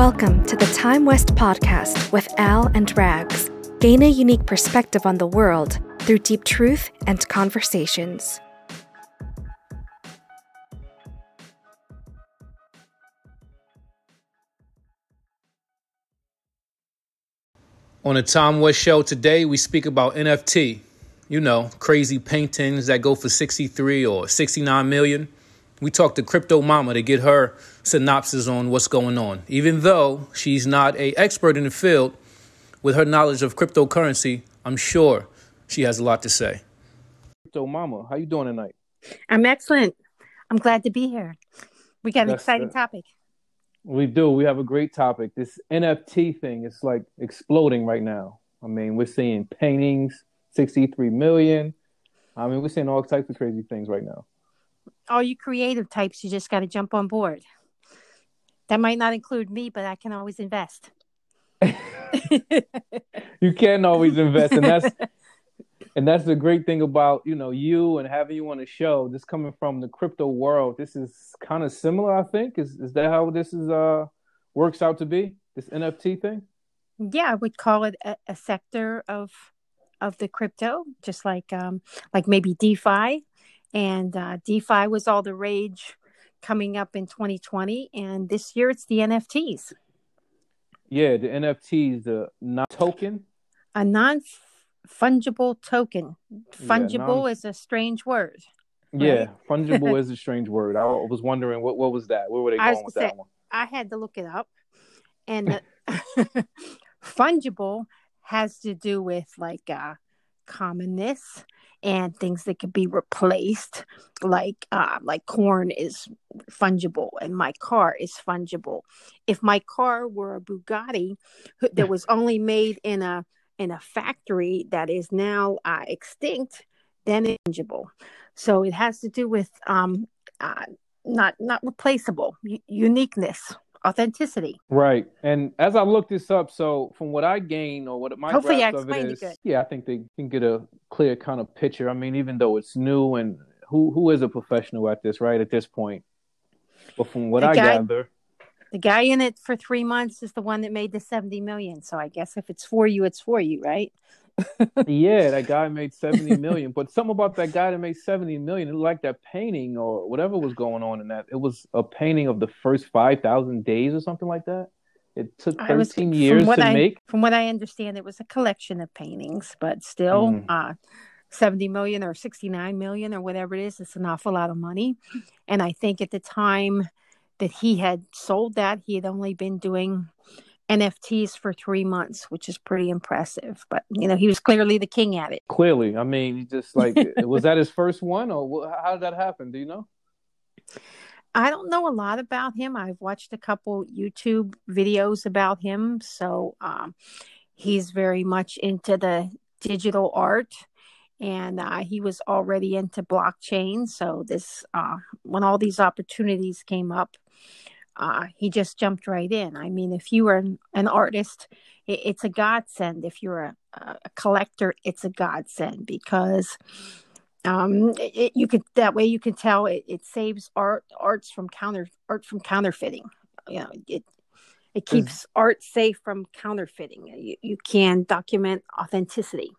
Welcome to the Tom West podcast with Al and Rags. Gain a unique perspective on the world through deep truth and conversations. On the Tom West Show today, we speak about NFT. You know, crazy paintings that go for 63 or 69 million. We talked to Crypto Mama to get her synopsis on what's going on. Even though she's not a expert in the field, with her knowledge of cryptocurrency, I'm sure she has a lot to say. Crypto Mama, how you doing tonight? I'm excellent. I'm glad to be here. We got an That's exciting topic. We do. We have a great topic. This NFT thing is like exploding right now. I mean, we're seeing paintings, 63 million. I mean, we're seeing all types of crazy things right now. All you creative types, you just got to jump on board. That might not include me, but I can always invest. you can always invest, and that's and that's the great thing about you know you and having you on the show This coming from the crypto world this is kind of similar i think is is that how this is uh works out to be this nft thing yeah i would call it a, a sector of of the crypto just like um like maybe defi and uh defi was all the rage coming up in 2020 and this year it's the nfts yeah the nfts the non token a non fungible token. Fungible yeah, non- is a strange word. Right? Yeah, fungible is a strange word. I was wondering what what was that? Where were they going with say, that one? I had to look it up, and fungible has to do with like uh, commonness and things that could be replaced. Like uh, like corn is fungible and my car is fungible. If my car were a bugatti that was only made in a in a factory that is now uh, extinct then tangible. So it has to do with um, uh, not not replaceable, u- uniqueness, authenticity. Right. And as I look this up, so from what I gain or what my Hopefully grasp of it is, it yeah, I think they can get a clear kind of picture. I mean, even though it's new and who who is a professional at this, right? At this point, but from what the I guy, gather, the guy in it for three months is the one that made the 70 million. So I guess if it's for you, it's for you, right? yeah, that guy made 70 million. But something about that guy that made 70 million, like that painting or whatever was going on in that. It was a painting of the first 5,000 days or something like that. It took 13 was, years to I, make. From what I understand, it was a collection of paintings, but still, mm. uh, 70 million or 69 million or whatever it is, it's an awful lot of money. And I think at the time, that he had sold that. He had only been doing NFTs for three months, which is pretty impressive. But you know, he was clearly the king at it. Clearly, I mean, just like was that his first one, or how did that happen? Do you know? I don't know a lot about him. I've watched a couple YouTube videos about him, so um, he's very much into the digital art and uh, he was already into blockchain. So this, uh, when all these opportunities came up, uh, he just jumped right in. I mean, if you were an, an artist, it, it's a godsend. If you're a, a collector, it's a godsend because um, it, you could that way you can tell it, it saves art arts from counter art from counterfeiting. You know, it it keeps art safe from counterfeiting. You, you can document authenticity.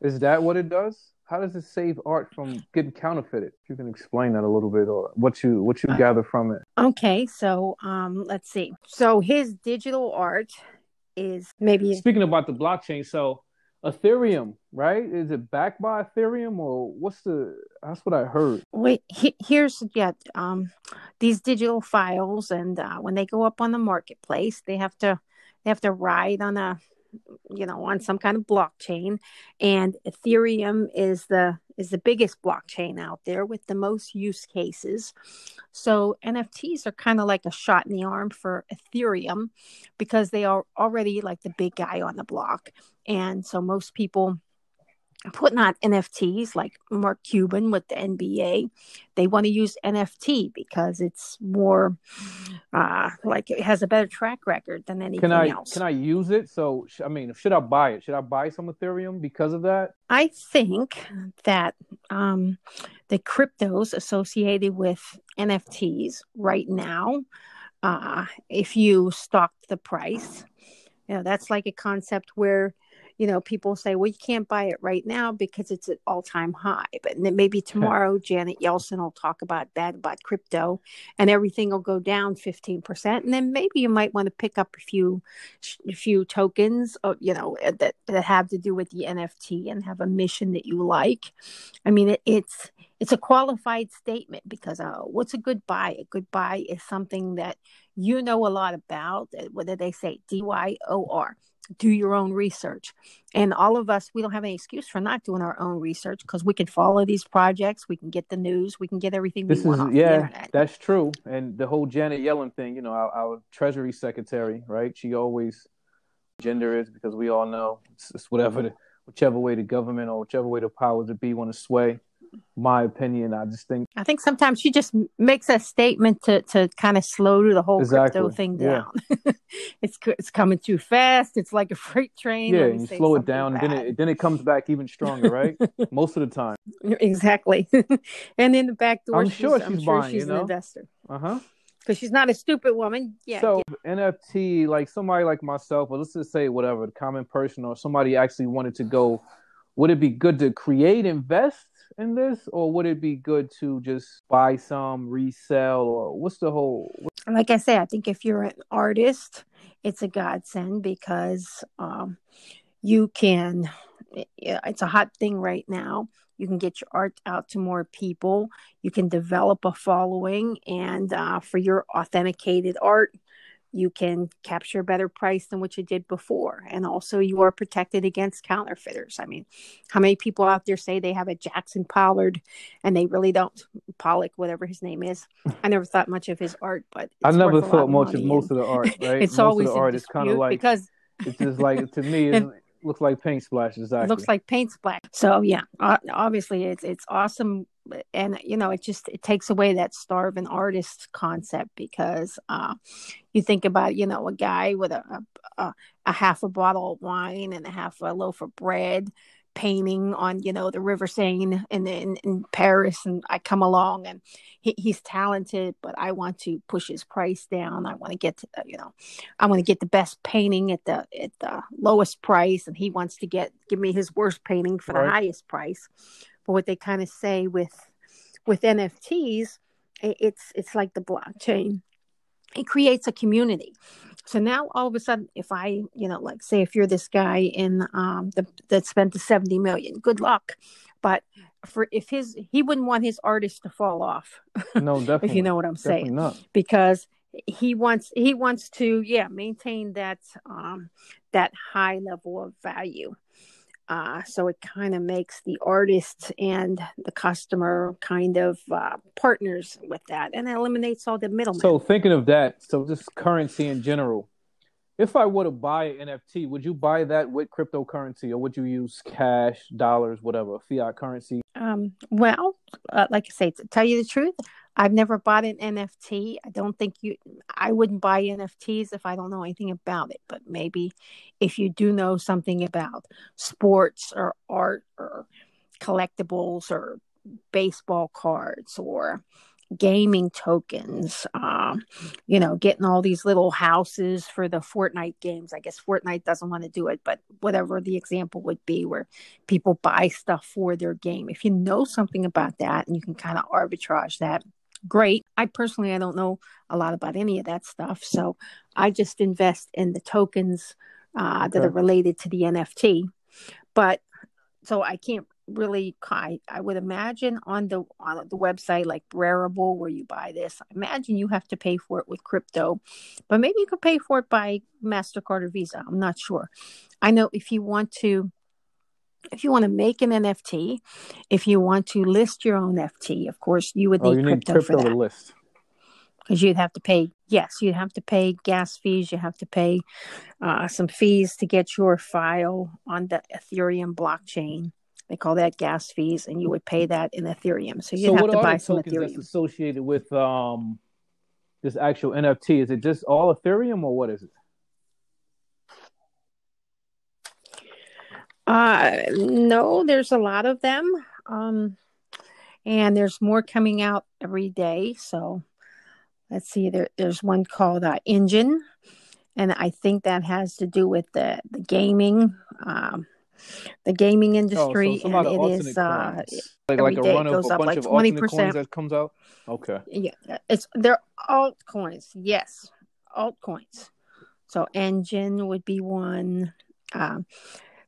Is that what it does? How does it save art from getting counterfeited? If you can explain that a little bit, or what you what you uh, gather from it. Okay, so um, let's see. So his digital art is maybe speaking about the blockchain. So Ethereum, right? Is it backed by Ethereum or what's the? That's what I heard. Wait, he, here's yeah, um, these digital files, and uh, when they go up on the marketplace, they have to they have to ride on a you know on some kind of blockchain and ethereum is the is the biggest blockchain out there with the most use cases. So nfts are kind of like a shot in the arm for ethereum because they are already like the big guy on the block. And so most people putting out NFTs like Mark Cuban with the NBA. They want to use NFT because it's more uh, like it has a better track record than anything can I, else. Can I use it? So, I mean, should I buy it? Should I buy some Ethereum because of that? I think that um, the cryptos associated with NFTs right now uh, if you stock the price. You know, that's like a concept where you know, people say, well, you can't buy it right now because it's at all time high. But then maybe tomorrow, Janet Yellen will talk about that, about crypto, and everything will go down 15%. And then maybe you might want to pick up a few, a few tokens, of, you know, that, that have to do with the NFT and have a mission that you like. I mean, it, it's, it's a qualified statement because uh, what's a good buy? A good buy is something that you know a lot about. Whether they say D Y O R, do your own research. And all of us, we don't have any excuse for not doing our own research because we can follow these projects, we can get the news, we can get everything. This is yeah, that's true. And the whole Janet Yellen thing, you know, our, our, Treasury Secretary, right? She always gender is because we all know it's, it's whatever the whichever way the government or whichever way the powers that be want to sway my opinion. I just think I think sometimes she just makes a statement to to kind of slow the whole exactly. crypto thing down. Yeah. it's it's coming too fast. It's like a freight train. Yeah, and you slow it down, bad. then it then it comes back even stronger, right? Most of the time. Exactly. and in the back door, I'm she's, sure she's, I'm sure buying, she's you know? an investor. Uh huh because she's not a stupid woman. Yeah. So yeah. NFT, like somebody like myself, or let's just say whatever, the common person, or somebody actually wanted to go, would it be good to create, invest, in this, or would it be good to just buy some, resell, or what's the whole? Like I say, I think if you're an artist, it's a godsend because um, you can. It's a hot thing right now. You can get your art out to more people. You can develop a following, and uh, for your authenticated art, you can capture a better price than what you did before. And also, you are protected against counterfeiters. I mean, how many people out there say they have a Jackson Pollard and they really don't? Pollock, whatever his name is. I never thought much of his art, but I never thought much of most of the art, right? it's most always of the art is kind of like because it's just like to me it looks like paint splashes. Exactly. It looks like paint splash. So yeah, obviously it's it's awesome and you know it just it takes away that starving artist concept because uh, you think about you know a guy with a, a, a half a bottle of wine and a half a loaf of bread painting on you know the river Seine in, in in Paris and I come along and he, he's talented but I want to push his price down I want to get to the, you know I want to get the best painting at the at the lowest price and he wants to get give me his worst painting for right. the highest price but what they kind of say with with NFTs, it's it's like the blockchain. It creates a community. So now all of a sudden, if I, you know, like say if you're this guy in um the, that spent the 70 million, good luck. But for if his he wouldn't want his artist to fall off. No, definitely. if you know what I'm definitely saying. Not. Because he wants he wants to yeah maintain that um that high level of value uh, so it kind of makes the artist and the customer kind of uh, partners with that and it eliminates all the middlemen. So, thinking of that, so just currency in general, if I were to buy an NFT, would you buy that with cryptocurrency or would you use cash, dollars, whatever, fiat currency? Um, well, uh, like I say, to tell you the truth, I've never bought an NFT. I don't think you, I wouldn't buy NFTs if I don't know anything about it. But maybe if you do know something about sports or art or collectibles or baseball cards or gaming tokens, um, you know, getting all these little houses for the Fortnite games. I guess Fortnite doesn't want to do it, but whatever the example would be, where people buy stuff for their game. If you know something about that and you can kind of arbitrage that, great. I personally, I don't know a lot about any of that stuff. So I just invest in the tokens uh, that are related to the NFT. But so I can't really I, I would imagine on the on the website like Rarible where you buy this I imagine you have to pay for it with crypto but maybe you could pay for it by mastercard or visa i'm not sure i know if you want to if you want to make an NFT, if you want to list your own NFT, of course, you would need, oh, you crypto, need crypto, to list. Because you'd have to pay, yes, you'd have to pay gas fees. You have to pay uh, some fees to get your file on the Ethereum blockchain. They call that gas fees, and you would pay that in Ethereum. So you'd so have to buy some Ethereum. That's associated with um, this actual NFT. Is it just all Ethereum, or what is it? Uh, no, there's a lot of them. Um, and there's more coming out every day. So let's see, there, there's one called uh, Enjin, and I think that has to do with the the gaming. Um, the gaming industry, oh, so and it is uh, like, like a run of a bunch like 20%. coins that comes out. Okay. Yeah, it's they're altcoins. Yes, altcoins. So Enjin would be one. Um,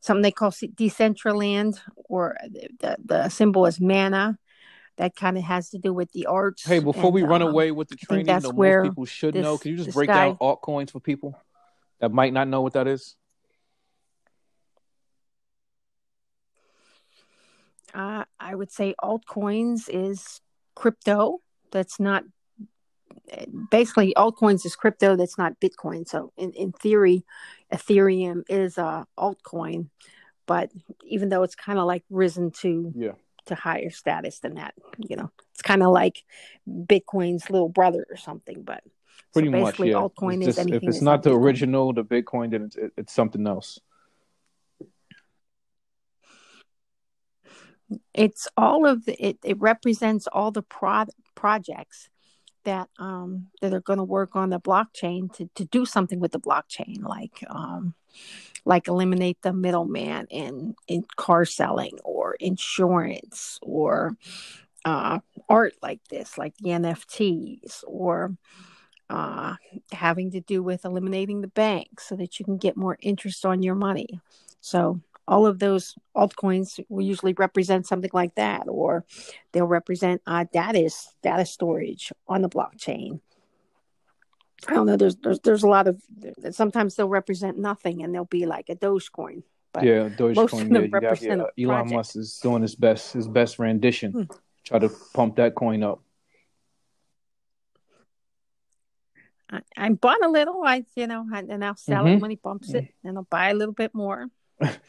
something they call Decentraland, or the, the symbol is mana. That kind of has to do with the arts. Hey, before and, we run um, away with the training, that's that where most people should this, know. Can you just break guy, down altcoins for people that might not know what that is? Uh, I would say altcoins is crypto that's not basically altcoins is crypto that's not Bitcoin. So in, in theory, Ethereum is a altcoin, but even though it's kind of like risen to yeah to higher status than that, you know, it's kind of like Bitcoin's little brother or something. But pretty so much, yeah. Altcoin it's is just, anything. If it's not the Bitcoin. original, the Bitcoin, then it's, it, it's something else. It's all of the, it. It represents all the pro- projects that um, that are going to work on the blockchain to, to do something with the blockchain, like um, like eliminate the middleman in in car selling or insurance or uh, art like this, like the NFTs, or uh, having to do with eliminating the bank so that you can get more interest on your money. So all of those altcoins will usually represent something like that, or they'll represent uh, data data storage on the blockchain. I don't know. There's there's there's a lot of sometimes they'll represent nothing, and they'll be like a Dogecoin. But yeah, Dogecoin. Yeah, represent got, yeah. Elon Musk is doing his best his best rendition. Hmm. Try to pump that coin up. I, I bought a little, I you know, and I'll sell mm-hmm. it when he bumps it, and I'll buy a little bit more.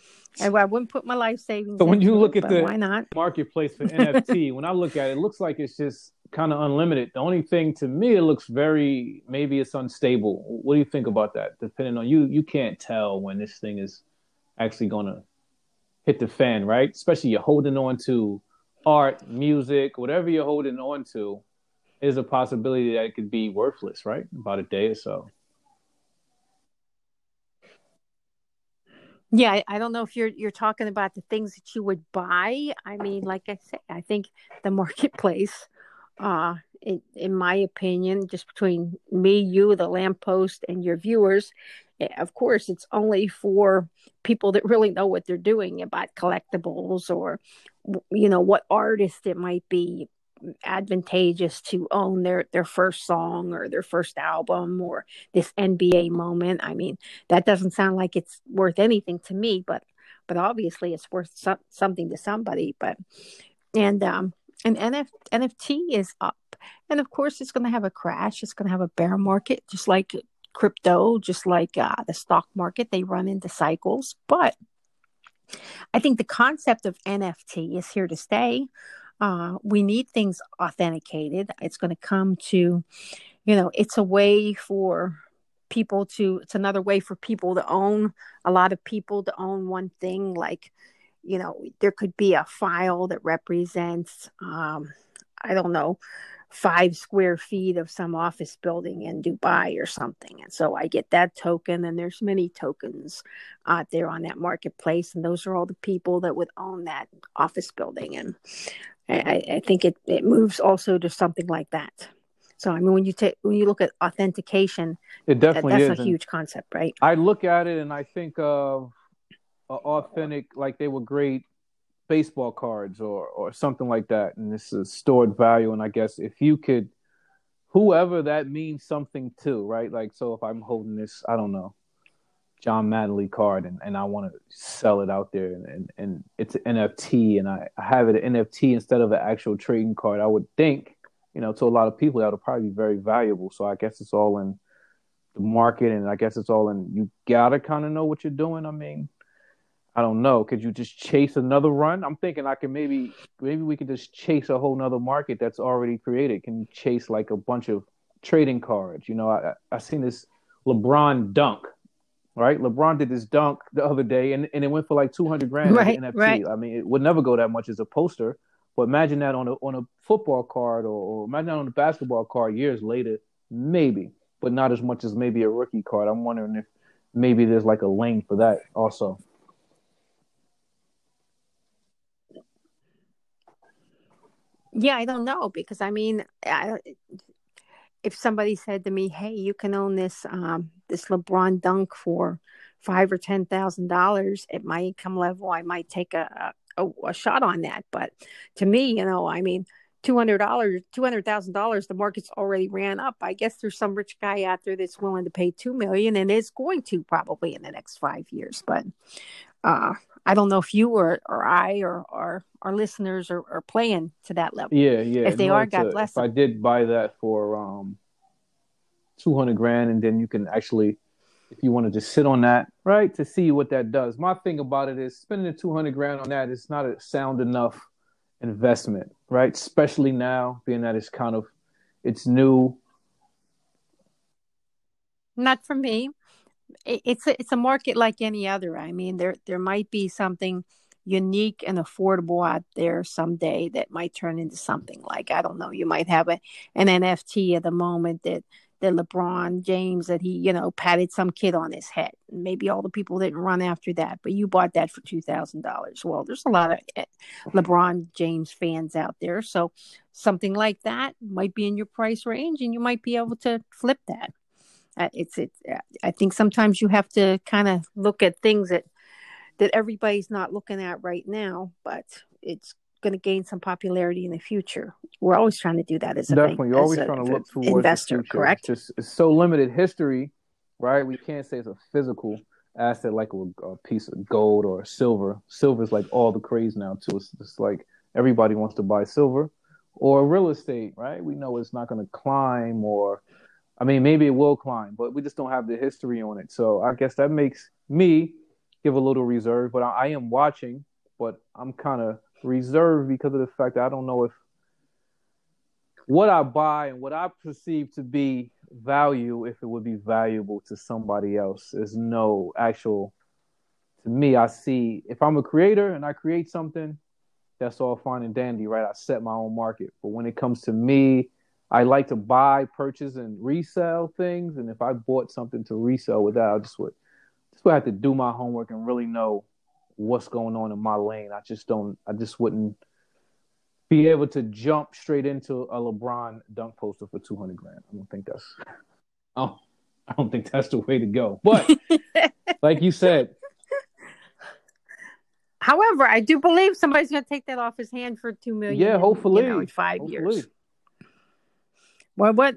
I, I wouldn't put my life savings. So when you look it, at the why not? marketplace for NFT, when I look at it, it looks like it's just kind of unlimited. The only thing to me, it looks very maybe it's unstable. What do you think about that? Depending on you, you can't tell when this thing is actually gonna hit the fan, right? Especially you're holding on to art, music, whatever you're holding on to, is a possibility that it could be worthless, right? About a day or so. Yeah, I, I don't know if you're you're talking about the things that you would buy. I mean, like I say, I think the marketplace, uh, in, in my opinion, just between me, you, the lamppost, and your viewers, eh, of course, it's only for people that really know what they're doing about collectibles or, you know, what artist it might be advantageous to own their their first song or their first album or this NBA moment. I mean, that doesn't sound like it's worth anything to me, but but obviously it's worth some, something to somebody. But and um and NF, NFT is up, and of course it's going to have a crash. It's going to have a bear market, just like crypto, just like uh, the stock market. They run into cycles, but I think the concept of NFT is here to stay uh, we need things authenticated. It's going to come to, you know, it's a way for people to, it's another way for people to own, a lot of people to own one thing. Like, you know, there could be a file that represents, um, I don't know, five square feet of some office building in Dubai or something. And so I get that token, and there's many tokens out there on that marketplace, and those are all the people that would own that office building. And I, I think it, it moves also to something like that. So I mean, when you take when you look at authentication, it definitely that, that's is. a huge concept, right? I look at it and I think of authentic, like they were great baseball cards or or something like that, and this is stored value. And I guess if you could, whoever that means something to, right? Like, so if I'm holding this, I don't know, John Madley card and, and I want to sell it out there and, and, and it's an NFT and I, I have it an NFT instead of an actual trading card, I would think, you know, to a lot of people that would probably be very valuable. So I guess it's all in the market and I guess it's all in you gotta kinda know what you're doing. I mean, I don't know. Could you just chase another run? I'm thinking I can maybe maybe we could just chase a whole nother market that's already created. Can you chase like a bunch of trading cards? You know, I I seen this LeBron dunk right? LeBron did this dunk the other day, and, and it went for like two hundred grand right, NFT. Right. I mean, it would never go that much as a poster, but imagine that on a on a football card, or, or imagine that on a basketball card years later. maybe, but not as much as maybe a rookie card. I'm wondering if maybe there's like a lane for that also. Yeah, I don't know because I mean, I, if somebody said to me, "Hey, you can own this um, this LeBron dunk for five or ten thousand dollars at my income level," I might take a, a, a shot on that. But to me, you know, I mean, two hundred dollars, two hundred thousand dollars, the market's already ran up. I guess there's some rich guy out there that's willing to pay two million and is going to probably in the next five years. But uh, I don't know if you or, or I or, or our listeners are, are playing to that level. Yeah, yeah. If they are, God to, bless if them. I did buy that for um, two hundred grand, and then you can actually, if you want to just sit on that, right, to see what that does. My thing about it is spending the two hundred grand on that is not a sound enough investment, right? Especially now, being that it's kind of it's new. Not for me it's a, it's a market like any other. I mean, there there might be something unique and affordable out there someday that might turn into something like I don't know. You might have a, an NFT at the moment that that LeBron James that he you know patted some kid on his head. Maybe all the people didn't run after that, but you bought that for two thousand dollars. Well, there's a lot of eh, LeBron James fans out there, so something like that might be in your price range, and you might be able to flip that it's it's i think sometimes you have to kind of look at things that that everybody's not looking at right now but it's going to gain some popularity in the future. We're always trying to do that as a definitely. You're always trying to look towards investor correct? It's, just, it's so limited history right? We can't say it's a physical asset like a, a piece of gold or silver. Silver is like all the craze now too. It's just like everybody wants to buy silver or real estate right? We know it's not going to climb or I mean, maybe it will climb, but we just don't have the history on it. So I guess that makes me give a little reserve. But I, I am watching, but I'm kind of reserved because of the fact that I don't know if what I buy and what I perceive to be value, if it would be valuable to somebody else, is no actual. To me, I see if I'm a creator and I create something, that's all fine and dandy, right? I set my own market. But when it comes to me I like to buy, purchase, and resell things. And if I bought something to resell with that, I just would just would have to do my homework and really know what's going on in my lane. I just don't. I just wouldn't be able to jump straight into a LeBron dunk poster for two hundred grand. I don't think that's. Oh, I don't think that's the way to go. But like you said. However, I do believe somebody's going to take that off his hand for two million. Yeah, hopefully, you know, in five hopefully. years. Well, what?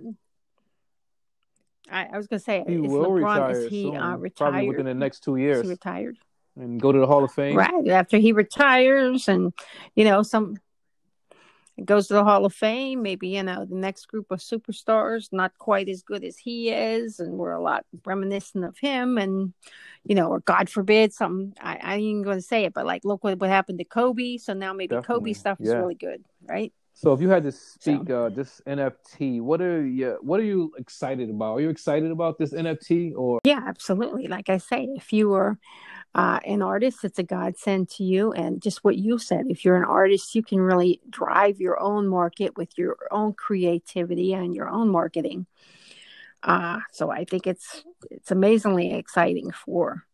I, I was going to say, he is will LeBron, retire is he soon, uh, retired? probably within the next two years. Is he retired? And go to the Hall of Fame. Right after he retires, and you know, some goes to the Hall of Fame. Maybe you know the next group of superstars, not quite as good as he is, and we're a lot reminiscent of him. And you know, or God forbid, something I, I ain't even going to say it, but like look what, what happened to Kobe. So now maybe Definitely. Kobe stuff is really good, right? So if you had to speak uh, this NFT, what are you what are you excited about? Are you excited about this NFT or Yeah, absolutely. Like I say, if you are uh, an artist, it's a godsend to you. And just what you said, if you're an artist, you can really drive your own market with your own creativity and your own marketing. Uh, so I think it's it's amazingly exciting for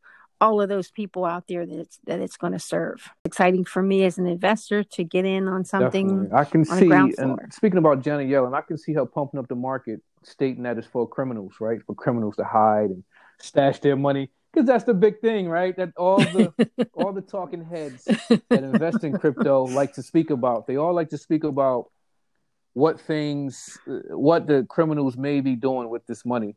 all of those people out there that it's that it's going to serve. Exciting for me as an investor to get in on something. Definitely. I can see and speaking about Janet Yellen, I can see her pumping up the market, stating that it's for criminals, right? For criminals to hide and stash their money. Because that's the big thing, right? That all the all the talking heads that invest in crypto like to speak about. They all like to speak about what things, what the criminals may be doing with this money.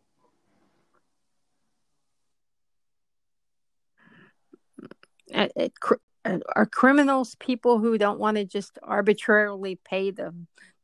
Are criminals people who don't want to just arbitrarily pay the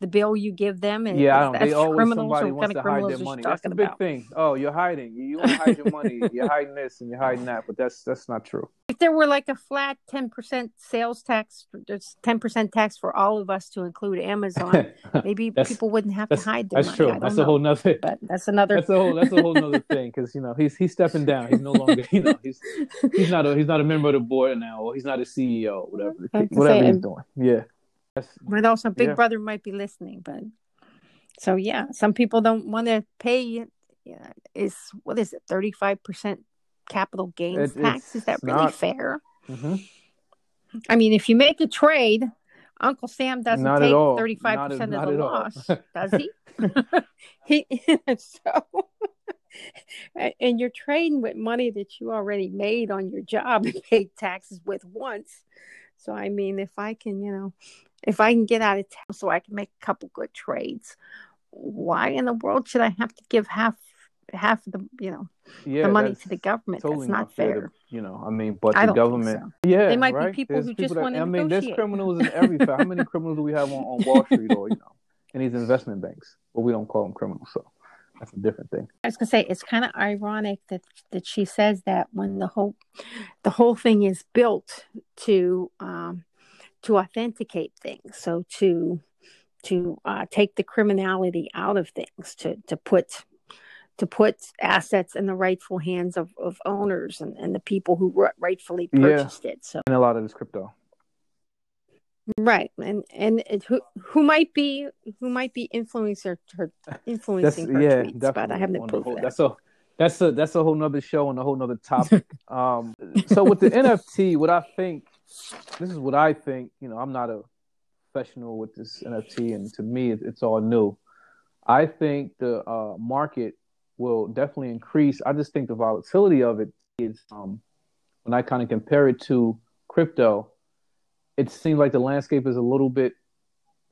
the bill you give them? And Yeah, I They always somebody wants to hide their money. That's the big about? thing. Oh, you're hiding. You want to hide your money. You're hiding this and you're hiding that, but that's that's not true. If there were like a flat ten percent sales tax, there's ten percent tax for all of us to include Amazon. Maybe people wouldn't have to hide their that's money. true. I don't That's a whole nother. But that's another. That's a whole. That's a whole nother thing because you know he's he's stepping down. He's no longer. You know he's he's not a he's not a member of the board now, or he's not a CEO, whatever I have to whatever say, he's doing. Yeah. But also, Big Yeah. Brother might be listening. But So yeah, some people don't want to pay. Yeah, is what is it? Thirty five percent capital gains It- tax? Is that really not- fair? hmm I mean, if you make a trade, Uncle Sam doesn't Not take thirty five percent of the loss, does he? he so. And you're trading with money that you already made on your job and paid taxes with once. So I mean, if I can, you know, if I can get out of town so I can make a couple good trades, why in the world should I have to give half half the you know Yeah, the money to the government? totally That's not fair. to- you know, I mean, but I the government. so. Yeah, They might be right? people There's who just wanna I mean, there's criminals in every. How many criminals do we have on, on Wall Street or you know, in these investment banks? Well, we don't call them criminals, so that's a different thing. I was gonna say it's kind of ironic that that she says that when the whole the whole thing is built to um, to authenticate things, so to to uh, take the criminality out of things, to to put to put assets in the rightful hands of, of owners and, and the people who ri- rightfully Yeah. purchased it. So And a lot of this crypto. right, and and it, who who might be who might be influencing her That's influencing her yeah, tweets, definitely. but I haven't proved whole- that. That's a that's a that's a whole nother show and a whole nother topic. um, so with the NFT, what I think, this is what I think. You know, I'm not a professional with this NFT, and to me, it, it's all new. I think the uh, market will definitely increase. I just think the volatility of it is, um, when I kind of compare it to crypto, it seems like the landscape is a little bit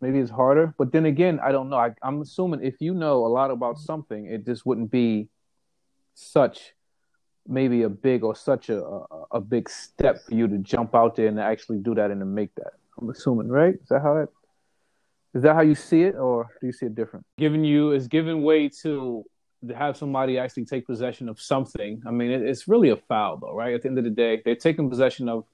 maybe it's harder. But then again, I don't know. I, I'm assuming if you know a lot about something, it just wouldn't be such maybe a big or such a, a big step for you to jump out there and actually do that and to make that. I'm assuming, right? Is that how that is that how you see it, or do you see it different? Giving you is giving way to to have somebody actually take possession of something. I mean, it, it's really a foul, though, right? At the end of the day, they're taking possession of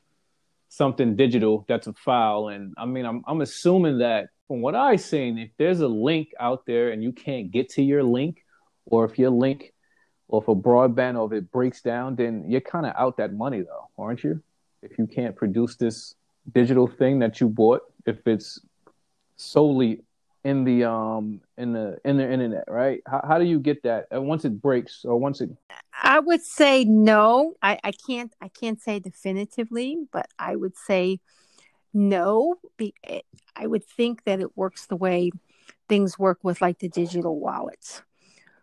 something digital that's a file, and I mean, I'm I'm assuming that from what I've seen, if there's a link out there and you can't get to your link, or if your link or a broadband or if it breaks down, then you're kind of out that money though, aren't you? If you can't produce this digital thing that you bought, if it's solely in the um in the in the internet, right? How how do you get that? And once it breaks or once it I would say no. I, I can't I can't say definitively, but I would say no. Be, I would think that it works the way things work with like the digital wallets.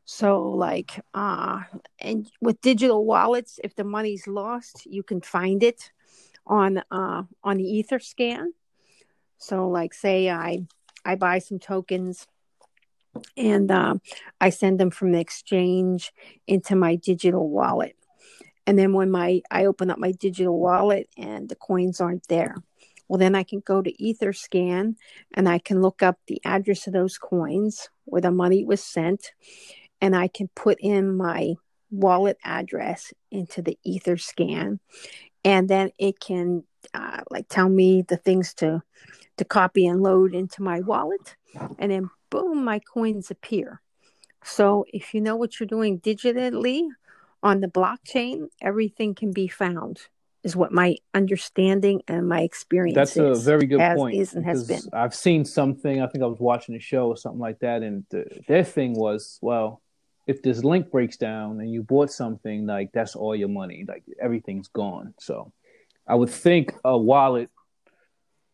So like uh and with digital wallets, if the money's lost, you can find it on uh on the Etherscan. So like say I I buy some tokens and um, I send them from the exchange into my digital wallet. And then when my I open up my digital wallet and the coins aren't there, well then I can go to Etherscan and I can look up the address of those coins where the money was sent, and I can put in my wallet address into the Etherscan, and then it can uh, like tell me the things to to copy and load into my wallet, and then boom, my coins appear. So if you know what you're doing digitally on the blockchain, everything can be found. Is what my understanding and my experience That's a very good point. Is and has been. I've seen something. I think I was watching a show or something like that, and the, their thing was, well, if this link breaks down and you bought something, like that's all your money, like everything's gone. So, I would think a wallet,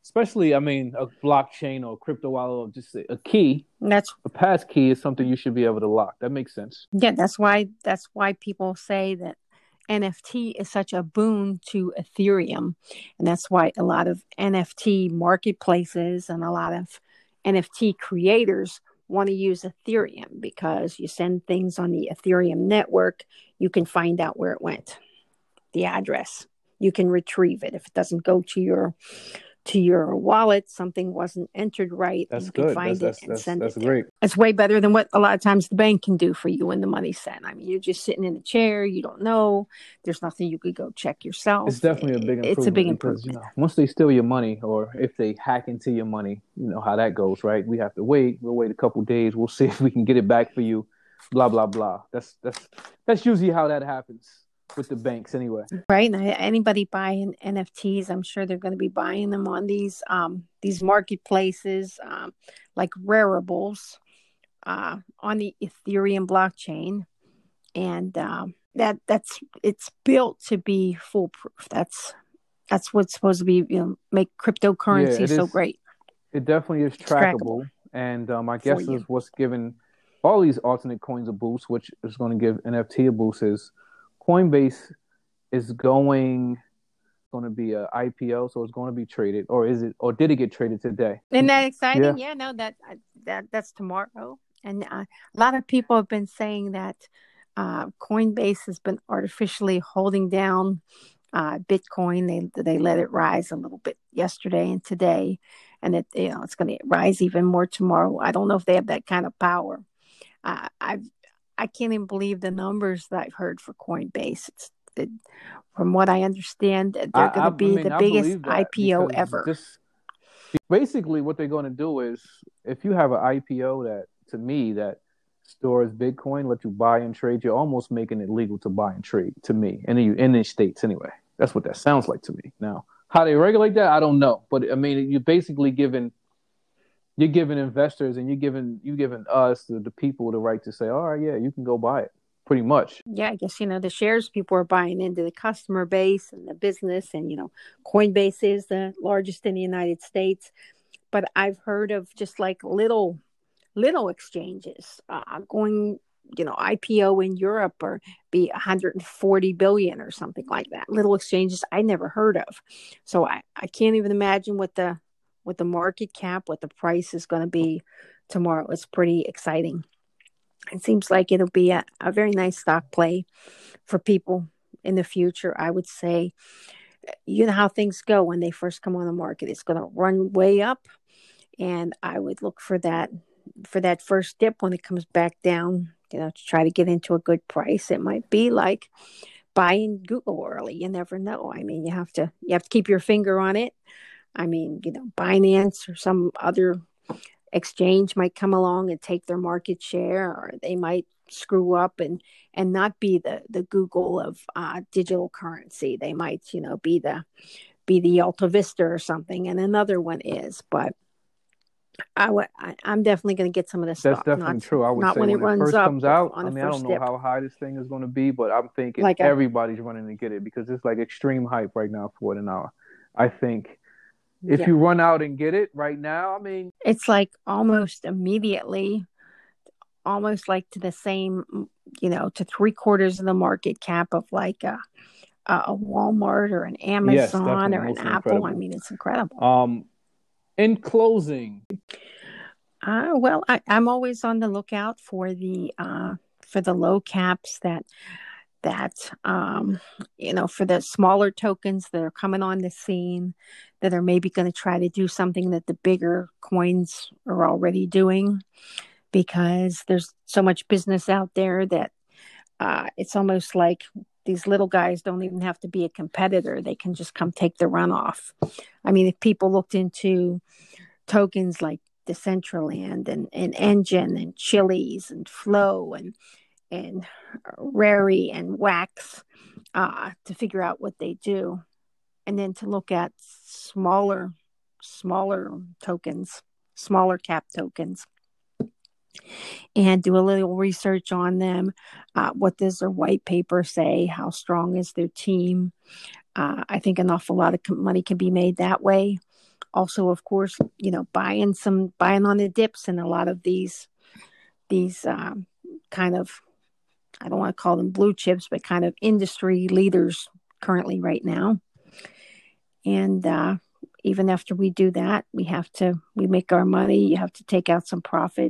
especially, I mean, a blockchain or a crypto wallet, or just a, a key, that's a pass key is something you should be able to lock. That makes sense. yeah. That's why that's why people say that NFT is such a boon to Ethereum, and that's why a lot of NFT marketplaces and a lot of NFT creators want to use Ethereum because you send things on the Ethereum network, you can find out where it went, the address. You can retrieve it if it doesn't go to your to your wallet. Something wasn't entered right. That's you can good. find That's it that's and that's, send that's it. there. great. It's way better than what a lot of times the bank can do for you when the money's sent. I mean, you're just sitting in a chair. You don't know. There's nothing you could go check yourself. It's definitely a big improvement. It's a big because, improvement. You know, once they steal your money, or if they hack into your money, you know how that goes, right? We have to wait. We'll wait a couple days. We'll see if we can get it back for you. Blah blah blah. That's that's that's usually how that happens with the banks, anyway. right and anybody buying nfts i'm sure they're going to be buying them on these um these marketplaces um like Raribles uh, on the Ethereum blockchain, and um, that that's it's built to be foolproof. That's that's what's supposed to be you know make cryptocurrency yeah, so is, great. It definitely is trackable, trackable and um, I guess is what's given all these alternate coins a boost, which is going to give NFT a boost. Is Coinbase is going going to be a IPO, so it's going to be traded, or is it, or did it get traded today? Isn't that exciting? Yeah, yeah no, that that that's tomorrow, and uh, a lot of people have been saying that uh, Coinbase has been artificially holding down uh, Bitcoin. They they let it rise a little bit yesterday and today, and it you know it's going to rise even more tomorrow. I don't know if they have that kind of power. Uh, I've I can't even believe the numbers that I've heard for Coinbase. It's it, from what I understand, they're going to be I mean, the biggest IPO ever. This, basically, what they're going to do is, if you have an IPO that, to me, that stores Bitcoin, let you buy and trade, you're almost making it legal to buy and trade. To me, in the in the states, anyway. That's what that sounds like to me. Now, how they regulate that, I don't know. But I mean, you're basically giving you're giving investors and you're giving you giving us the, the people the right to say, all right, yeah, you can go buy it pretty much. Yeah, I guess you know the shares people are buying into the customer base and the business, and you know Coinbase is the largest in the United States. But I've heard of just like little little exchanges uh, going, you know, IPO in Europe or be 140 billion or something like that. Little exchanges I never heard of, so I I can't even imagine what the what the market cap, what the price is going to be tomorrow. It's pretty exciting it seems like it'll be a, a very nice stock play for people in the future. I would say, you know how things go when they first come on the market. It's going to run way up, and I would look for that for that first dip when it comes back down. You know, to try to get into a good price. It might be like buying Google early. You never know. I mean, you have to you have to keep your finger on it. I mean, you know, Binance or some other exchange might come along and take their market share or they might screw up and and not be the the google of uh, digital currency they might you know be the be the alta vista or something and another one is but I w- I, I'm definitely going to get some of this. That's stuff. definitely not, true. I would not say when, when it, first up comes out. I mean, I don't know dip. how high this thing is going to be, but I'm thinking like everybody's running to get it because it's like extreme hype right now for it. And now, I think if yeah. you run out and get it right now, I mean, it's like almost immediately, almost like to the same, you know, to three quarters of the market cap of like a, a Walmart or an Amazon yes, or an Apple. Incredible. I mean, it's incredible. Um, in closing, uh, well, I, I'm always on the lookout for the uh, for the low caps that that um, you know for the smaller tokens that are coming on the scene that are maybe going to try to do something that the bigger coins are already doing because there's so much business out there that uh, it's almost like these little guys don't even have to be a competitor. They can just come take the runoff. I mean if people looked into tokens like decentraland and, and Enjin and chiliz and flow and and Rari and Wax uh, to figure out what they do, and then to look at smaller, smaller tokens, smaller cap tokens, and do a little research on them. Uh, what does their white paper say? How strong is their team? Uh, I think an awful lot of money can be made that way. Also, of course, you know, buying some buying on the dips and a lot of these these um, kind of I don't want to call them blue chips, but kind of industry leaders currently right now. And uh, even after we do that, we have to we make our money. You have to take out some profit